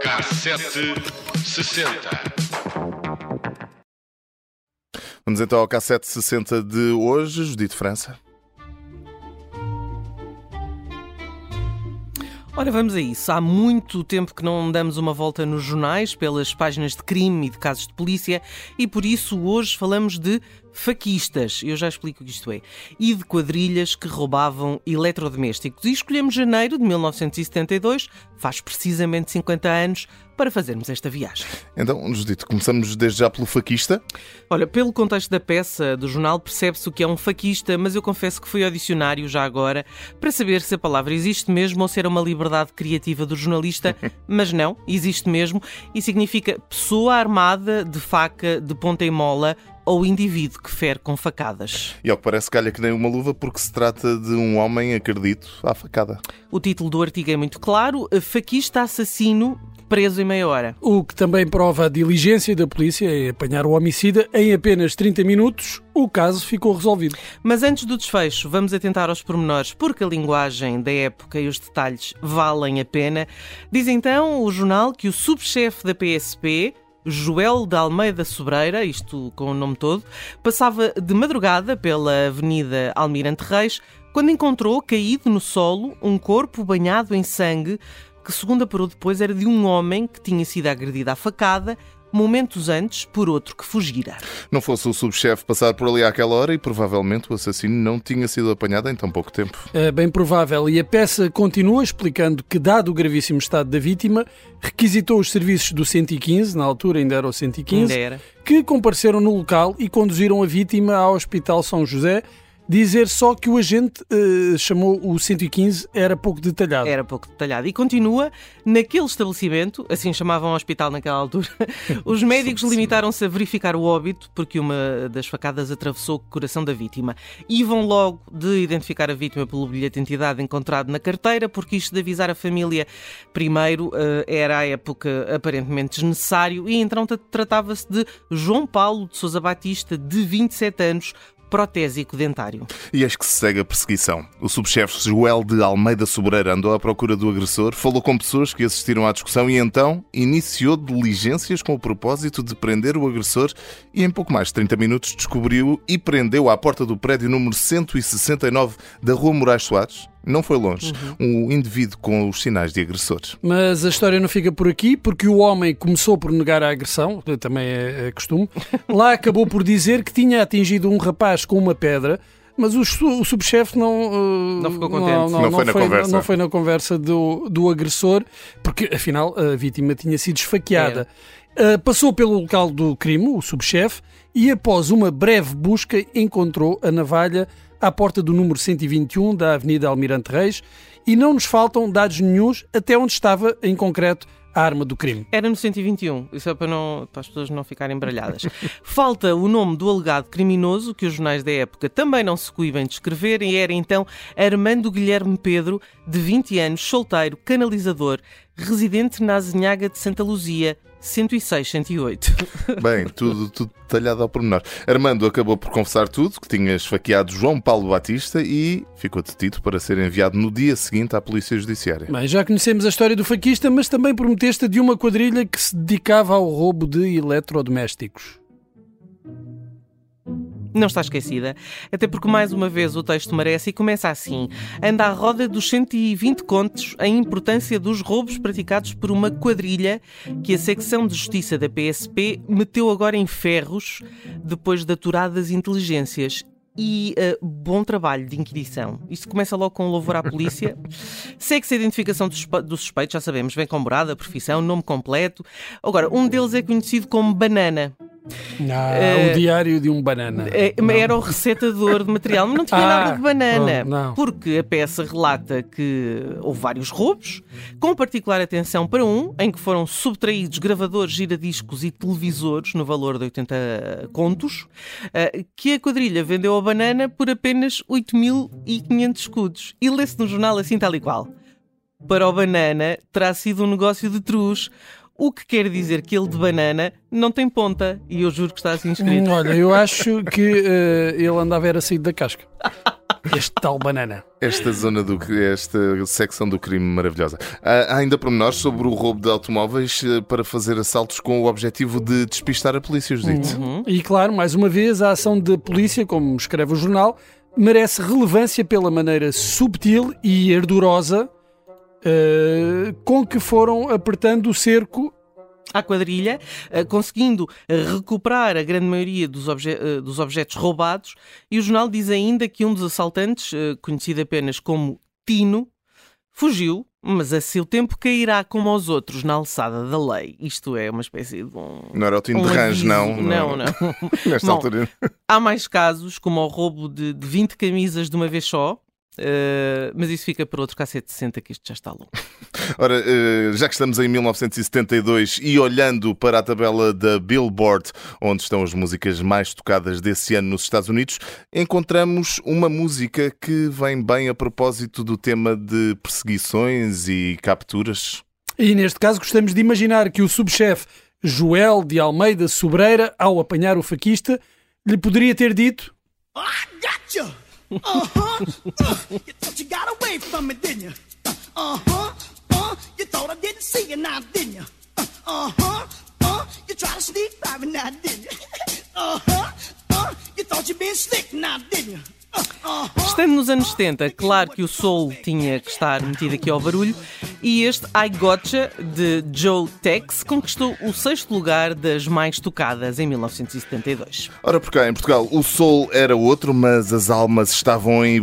Cassete 60. Vamos então ao cassete 60 de hoje, Judite França. Ora, vamos a isso. Há muito tempo que não damos uma volta nos jornais pelas páginas de crime e de casos de polícia e por isso hoje falamos de faquistas, eu já explico o que isto é, e de quadrilhas que roubavam eletrodomésticos. E escolhemos janeiro de 1972, faz precisamente 50 anos, para fazermos esta viagem. Então, Judito, começamos desde já pelo faquista. Olha, pelo contexto da peça do jornal percebe-se o que é um faquista, mas eu confesso que fui ao dicionário já agora para saber se a palavra existe mesmo ou se era uma liberdade criativa do jornalista, mas não, existe mesmo e significa pessoa armada de faca de ponta e mola ou indivíduo que fere com facadas. E ao que parece calha que nem uma luva porque se trata de um homem, acredito, à facada. O título do artigo é muito claro: Faquista assassino preso em meia hora. O que também prova a diligência da polícia em apanhar o homicida em apenas 30 minutos. O caso ficou resolvido. Mas antes do desfecho, vamos atentar aos pormenores, porque a linguagem da época e os detalhes valem a pena. Diz então o jornal que o subchefe da PSP, Joel de Almeida Sobreira, isto com o nome todo, passava de madrugada pela Avenida Almirante Reis quando encontrou caído no solo um corpo banhado em sangue que, segundo apurou depois, era de um homem que tinha sido agredido à facada momentos antes por outro que fugira. Não fosse o subchefe passar por ali àquela hora e provavelmente o assassino não tinha sido apanhado em tão pouco tempo. É bem provável. E a peça continua explicando que, dado o gravíssimo estado da vítima, requisitou os serviços do 115, na altura ainda era o 115, Ainda era. que compareceram no local e conduziram a vítima ao Hospital São José, Dizer só que o agente uh, chamou o 115 era pouco detalhado. Era pouco detalhado. E continua, naquele estabelecimento, assim chamavam o hospital naquela altura, os médicos limitaram-se a verificar o óbito porque uma das facadas atravessou o coração da vítima. E vão logo de identificar a vítima pelo bilhete de identidade encontrado na carteira, porque isto de avisar a família primeiro uh, era à época aparentemente desnecessário e então tratava-se de João Paulo de Sousa Batista, de 27 anos, protésico dentário. E eis que se segue a perseguição. O subchefe Joel de Almeida Sobreira andou à procura do agressor, falou com pessoas que assistiram à discussão e então iniciou diligências com o propósito de prender o agressor e em pouco mais de 30 minutos descobriu e prendeu à porta do prédio número 169 da Rua Moraes Soares, não foi longe. Uhum. Um indivíduo com os sinais de agressor. Mas a história não fica por aqui, porque o homem começou por negar a agressão, também é, é costume. Lá acabou por dizer que tinha atingido um rapaz com uma pedra. Mas o, o subchefe não, uh, não ficou contente. Não, não, não foi, na foi, conversa. Não foi na conversa do, do agressor, porque afinal a vítima tinha sido esfaqueada. Uh, passou pelo local do crime, o subchefe, e após uma breve busca encontrou a navalha à porta do número 121 da Avenida Almirante Reis e não nos faltam dados nenhums até onde estava, em concreto, a arma do crime. Era no 121, isso é para, não, para as pessoas não ficarem embralhadas. Falta o nome do alegado criminoso, que os jornais da época também não se coibem de escrever, e era então Armando Guilherme Pedro, de 20 anos, solteiro, canalizador, residente na Azinhaga de Santa Luzia, 106, 108. Bem, tudo, tudo detalhado ao pormenor. Armando acabou por confessar tudo, que tinha esfaqueado João Paulo Batista e ficou detido para ser enviado no dia seguinte à Polícia Judiciária. Bem, já conhecemos a história do faquista, mas também prometeste de uma quadrilha que se dedicava ao roubo de eletrodomésticos não está esquecida, até porque mais uma vez o texto merece e começa assim: anda à roda dos 120 contos a importância dos roubos praticados por uma quadrilha que a secção de justiça da PSP meteu agora em ferros depois de aturadas inteligências e uh, bom trabalho de inquisição. Isto começa logo com um louvor à polícia. Segue-se a identificação do suspeito, já sabemos, vem com morada, profissão, nome completo. Agora, um deles é conhecido como Banana. Ah, uh, o diário de um banana. Uh, era o recetador de material, mas não tinha ah, nada de banana. Não, não. Porque a peça relata que houve vários roubos, com particular atenção para um, em que foram subtraídos gravadores, giradiscos e televisores no valor de 80 contos, uh, que a quadrilha vendeu a banana por apenas 8.500 escudos. E lê-se no jornal assim tal e qual. Para o banana, terá sido um negócio de truz o que quer dizer que ele de banana não tem ponta. E eu juro que está assim escrito. Hum, Olha, eu acho que eh, ele andava era saído da casca. Este tal banana. Esta zona do esta secção do crime maravilhosa. Há ainda pormenores sobre o roubo de automóveis eh, para fazer assaltos com o objetivo de despistar a polícia, Josito. E claro, mais uma vez, a ação da polícia, como escreve o jornal, merece relevância pela maneira subtil e ardorosa eh, com que foram apertando o cerco à quadrilha, eh, conseguindo recuperar a grande maioria dos, obje eh, dos objetos roubados. E o jornal diz ainda que um dos assaltantes, eh, conhecido apenas como Tino, fugiu, mas a seu tempo cairá como aos outros na alçada da lei. Isto é uma espécie de um. Não era o Tino um de Range, aviso. não. Não, não. Nesta Bom, altura. Há mais casos, como o roubo de, de 20 camisas de uma vez só. Eh, mas isso fica para outro K760 que isto já está longo. Ora, eh, já que estamos em 1972 e olhando para a tabela da Billboard, onde estão as músicas mais tocadas desse ano nos Estados Unidos, encontramos uma música que vem bem a propósito do tema de perseguições e capturas. E neste caso gostamos de imaginar que o subchefe Joel de Almeida Sobreira, ao apanhar o faquista, lhe poderia ter dito I got you. Uh huh. Uh, you thought you got away from me, didn't you? Uh huh. Uh, you thought I didn't see you now, didn't you? Uh huh. Uh, you tried to sneak by me now, didn't you? Uh huh. Uh, you thought you been slick now, didn't you? Estando nos anos 70, claro que o soul tinha que estar metido aqui ao barulho, e este I Gotcha, de Joe Tex, conquistou o sexto lugar das mais tocadas em 1972. Ora, por cá, em Portugal, o sol era outro, mas as almas estavam em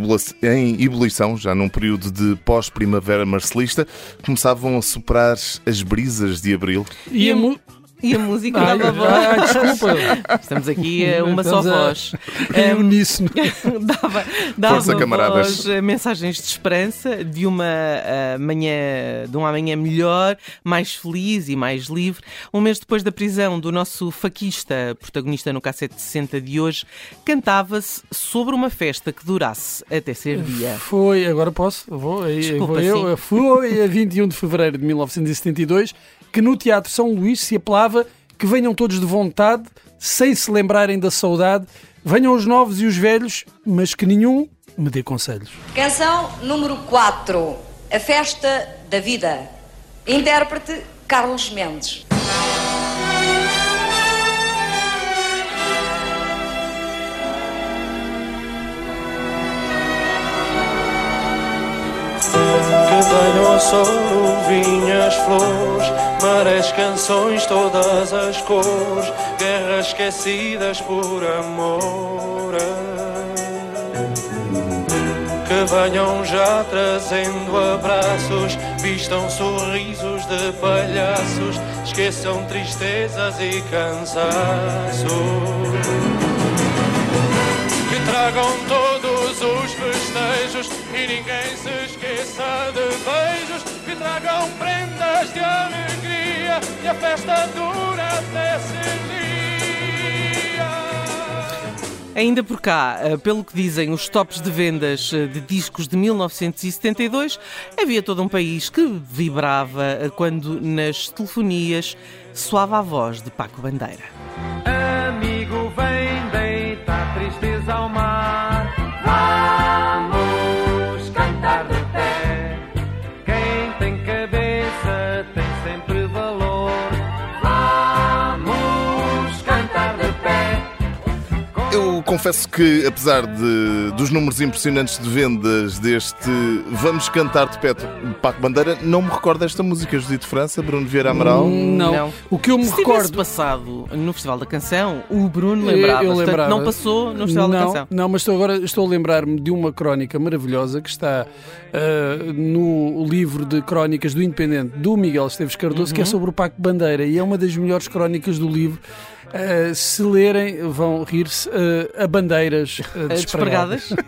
ebulição, já num período de pós-primavera marcelista, começavam a soprar as brisas de abril. e a mu- E a música Ai, dava voz. ai, desculpa. Estamos aqui a uma só Estamos a- voz. Em Um, uníssono. dava dava Força, camaradas. voz a mensagens de esperança de uma ah, manhã, de um amanhã melhor, mais feliz e mais livre. Um mês depois da prisão do nosso faquista, protagonista no K760 de hoje, cantava-se sobre uma festa que durasse até ser dia. Foi, agora posso? Vou, aí, Desculpa, vou eu. sim. Foi a 21 de fevereiro de 1972 que no Teatro São Luís se apelava que venham todos de vontade, sem se lembrarem da saudade, venham os novos e os velhos, mas que nenhum me dê conselhos. Canção número 4, A Festa da Vida. Intérprete Carlos Mendes. Venham ao sol o vinho, as flores, marés, canções, todas as cores, guerras esquecidas por amor. Que venham já trazendo abraços, vistam sorrisos de palhaços, esqueçam tristezas e cansaço que tragam todos os festejos e ninguém se esqueça de beijos, que tragam prendas de alegria e a festa dura até ser dia. Ainda por cá, eh, pelo que dizem os tops de vendas eh, de discos de 1972, havia todo um país que vibrava eh, quando nas telefonias soava a voz de Paco Bandeira. Amigo, vem deitar tristeza ao mar. Confesso que, apesar de, dos números impressionantes de vendas deste Vamos Cantar de Pé de Paco Bandeira, não me recordo desta música. Judito França, Bruno Vieira Amaral. Não. Não. O que eu me Se recordo. passado no Festival da Canção, o Bruno Eu- lembrava. eu Portanto, lembrava. não passou no Festival da não, Canção. Não, mas estou agora estou a lembrar-me de uma crónica maravilhosa que está ah, no livro de crónicas do Independente do Miguel Esteves Cardoso, Uhum. que é sobre o Paco Bandeira e é uma das melhores crónicas do livro. Ah, se lerem, vão rir-se ah, a bandeiras Eh, despregadas.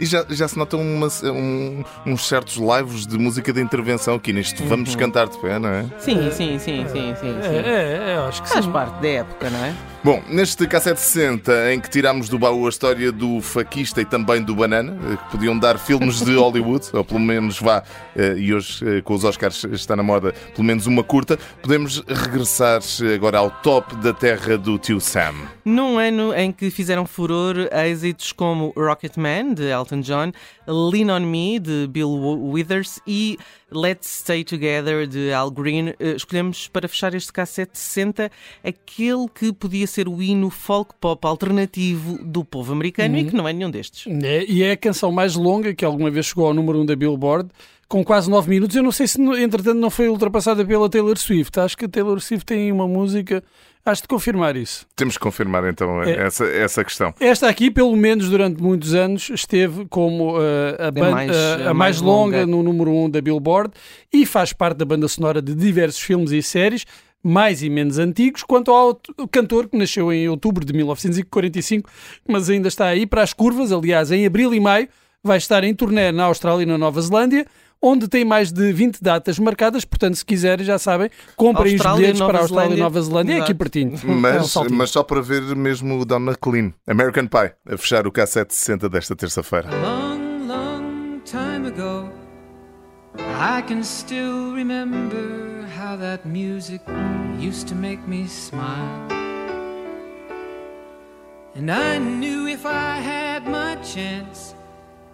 E já, já se notam uma- um- uns certos lives de música de intervenção aqui neste Vamos Cantar de Pé, não é? Sim, sim, sim, sim, sim. sim. É, é, é, acho que Faz sim. parte da época, não é? Bom, neste K760, em que tiramos do baú a história do faquista e também do banana, eh, que podiam dar filmes de Hollywood, ou pelo menos vá, eh, e hoje eh, com os Oscars está na moda, pelo menos uma curta, podemos regressar agora ao top da terra do tio Sam. Num ano em que fizeram furor êxitos como Rocketman, de Elton John, Lean on Me, de Bill Withers e Let's Stay Together, de Al Green, escolhemos para fechar este K760 aquele que podia ser o hino folk pop alternativo do povo americano e que não é nenhum destes. É, e é a canção mais longa que alguma vez chegou ao número 1 um da Billboard, com quase 9 minutos. Eu não sei se, entretanto, não foi ultrapassada pela Taylor Swift. Acho que a Taylor Swift tem uma música. Acho de confirmar isso. Temos que confirmar então É. essa, essa questão. Esta aqui, pelo menos durante muitos anos, esteve como uh, a, ban- mais- uh, a a mais mais longa longa. no número 1 um da Billboard e faz parte da banda sonora de diversos filmes e séries, mais e menos antigos, quanto ao cantor que nasceu em outubro de 1945, mas ainda está aí para as curvas. Aliás, em abril e maio vai estar em turnê na Austrália e na Nova Zelândia. Onde tem mais de 20 datas marcadas, portanto, se quiserem, já sabem, comprem Austrália, os bilhetes Nova para a Austrália e. Nova Zelândia. É aqui pertinho. É um Mas, saltinho. mas só para ver mesmo o Donna Clean. American Pie, a fechar o K760 desta terça-feira. long, long time ago. I can still remember how that music used to make me smile. And I knew if I had my chance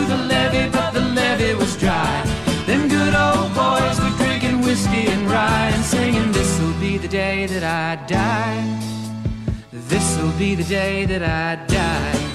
To the levee, but the levee was dry. Them good old boys were drinking whiskey and rye and singing, This'll be the day that I die. This'll be the day that I die.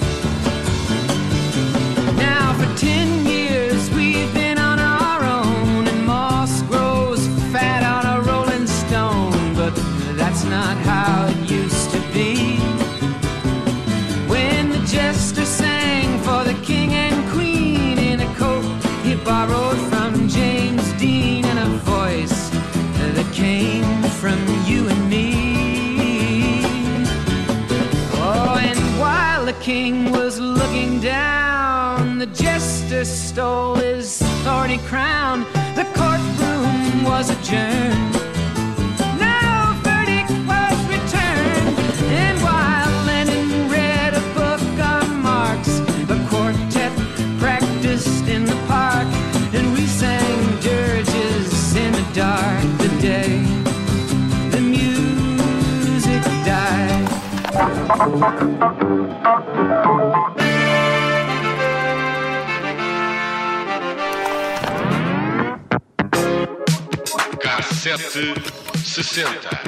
Jester stole his thorny crown. The courtroom was adjourned. No verdict was returned. And while read a book on Marx, quartet practiced in the park, and we sang dirges in the dark the day the music died. Cassete 60.